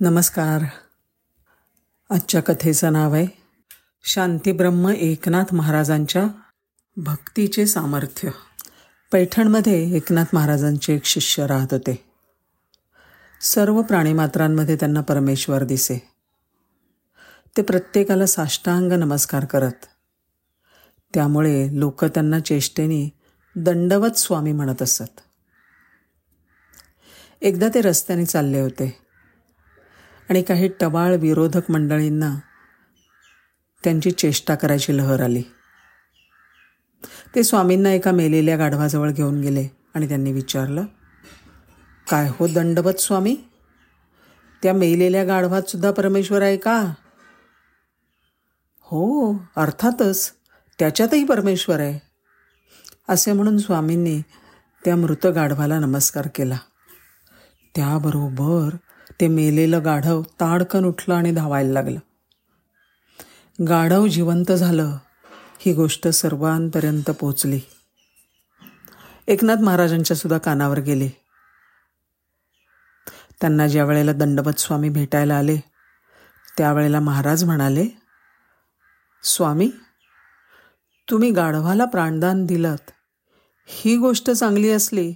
नमस्कार. आजच्या कथेचं नाव आहे शांतीब्रह्म एकनाथ महाराजांच्या भक्तीचे सामर्थ्य. पैठणमध्ये एकनाथ महाराजांचे एक शिष्य राहत होते. सर्व प्राणीमात्रांमध्ये त्यांना परमेश्वर दिसे. ते प्रत्येकाला साष्टांग नमस्कार करत. त्यामुळे लोक त्यांना चेष्टेने दंडवत स्वामी म्हणत असत. एकदा ते रस्त्याने चालले होते. आणि काही टवाळ विरोधक मंडळींना त्यांची चेष्टा करायची लहर आली. ते स्वामींना एका मेलेल्या गाढवाजवळ घेऊन गेले आणि त्यांनी विचारलं काय हो दंडवत स्वामी? त्या मेलेल्या गाढवात सुद्धा परमेश्वर आहे का? हो अर्थातच त्याच्यातही परमेश्वर आहे असे म्हणून स्वामींनी त्या मृत गाढवाला नमस्कार केला. त्याबरोबर ते मेलेलं गाढव ताडकन उठलं आणि धावायला लागलं. गाढव जिवंत झालं ही गोष्ट सर्वांपर्यंत पोचली. एकनाथ महाराजांच्या सुद्धा कानावर गेले. त्यांना ज्या वेळेला दंडवत स्वामी भेटायला आले त्यावेळेला महाराज म्हणाले स्वामी तुम्ही गाढवाला प्राणदान दिलत. ही गोष्ट चांगली असली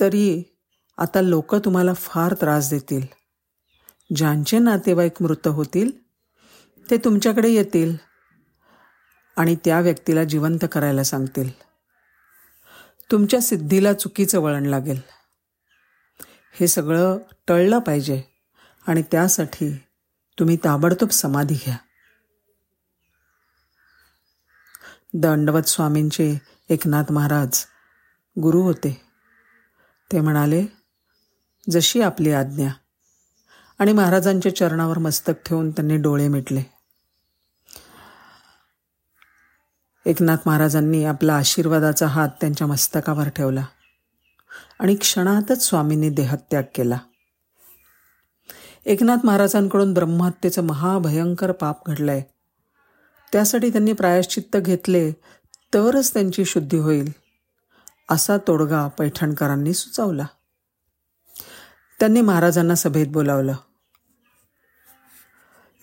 तरी आता लोक तुम्हाला फार त्रास देतील. ज्यांचे नातेवाईक मृत होतील ते तुमच्याकडे येतील आणि त्या व्यक्तीला जिवंत करायला सांगतील. तुमच्या सिद्धीला चुकीचं वळण लागेल. हे सगळं टळलं पाहिजे आणि त्यासाठी तुम्ही ताबडतोब समाधी घ्या. दंडवत स्वामींचे एकनाथ महाराज गुरु होते. ते म्हणाले जशी आपली आज्ञा. आणि महाराजांच्या चरणावर मस्तक ठेवून त्यांनी डोळे मिटले. एकनाथ महाराजांनी आपला आशीर्वादाचा हात त्यांच्या मस्तकावर ठेवला. आणि क्षणातच स्वामींनी देहत्याग केला. एकनाथ महाराजांकडून ब्रह्महत्येचं महाभयंकर पाप घडलंय. त्यासाठी त्यांनी प्रायश्चित्त घेतले तरच त्यांची शुद्धी होईल असा तोडगा पैठणकरांनी सुचवला. त्यांनी महाराजांना सभेत बोलावलं.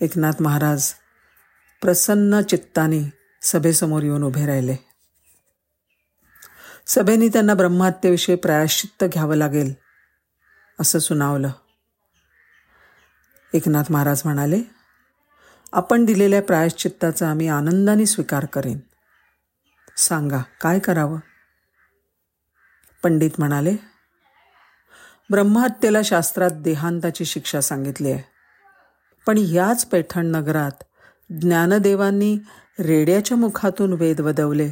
एकनाथ महाराज प्रसन्न चित्ताने सभेसमोर येऊन उभे राहिले. सभेने त्यांना ब्रह्महत्येविषयी प्रायश्चित्त घ्यावं लागेल असं सुनावलं. एकनाथ महाराज म्हणाले आपण दिलेल्या प्रायश्चित्ताचा आम्ही आनंदाने स्वीकार करेन. सांगा काय करावं? पंडित म्हणाले ब्रह्महत्येला शास्त्रात देहांताची शिक्षा सांगितली आहे. पण याच पैठण नगरात ज्ञानदेवांनी रेड्याच्या मुखातून वेद वदवले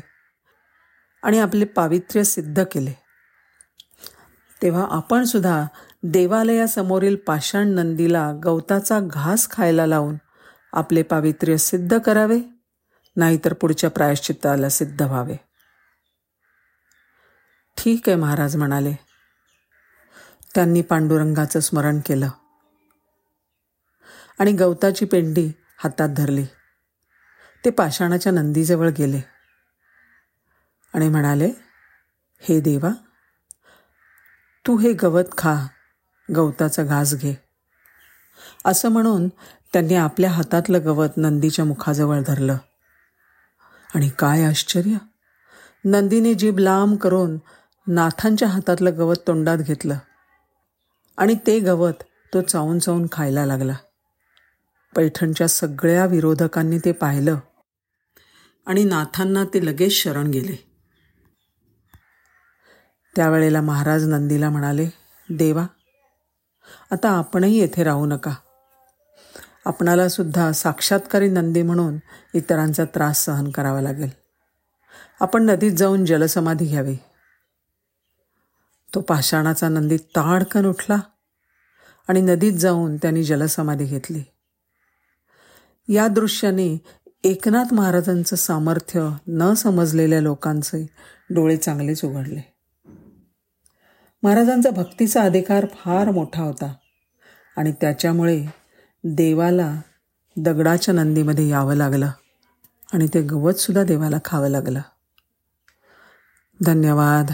आणि आपले पावित्र्य सिद्ध केले. तेव्हा आपण सुद्धा देवालयासमोरील पाषाण नंदीला गवताचा घास खायला लावून आपले पावित्र्य सिद्ध करावे नाहीतर पुढच्या प्रायश्चित्ताला सिद्ध व्हावे. ठीक आहे महाराज म्हणाले. त्यांनी पांडुरंगाचं स्मरण केलं. आणि गवताची पेंडी हातात धरली. ते पाषाणाच्या नंदीजवळ गेले. आणि म्हणाले हे देवा तू हे गवत खा गवताचा घास घे. असं म्हणून त्यांनी आपल्या हातातलं गवत नंदीच्या मुखाजवळ धरलं. आणि काय आश्चर्य! नंदीने जीभ लांब करून नाथांच्या हातातलं गवत तोंडात घेतलं. आणि ते गवत तो चावून चावून खायला लागला. पैठणच्या सगळ्या विरोधकांनी ते पाहिलं आणि नाथांना ते लगेच शरण गेले. त्यावेळेला महाराज नंदीला म्हणाले देवा आता आपणही येथे राहू नका. आपणाला सुद्धा साक्षात्कारी नंदी म्हणून इतरांचा त्रास सहन करावा लागेल. आपण नदीत जाऊन जलसमाधी घ्यावी. तो पाषाणाचा नंदी ताडकन उठला आणि नदीत जाऊन त्यांनी जलसमाधी घेतली. या दृश्याने एकनाथ महाराजांचं सामर्थ्य न समजलेल्या लोकांचे डोळे चांगलेच उघडले. महाराजांचा भक्तीचा अधिकार फार मोठा होता आणि त्याच्यामुळे देवाला दगडाच्या नंदीमध्ये यावं लागलं आणि ते गवतसुद्धा देवाला खावं लागलं. धन्यवाद.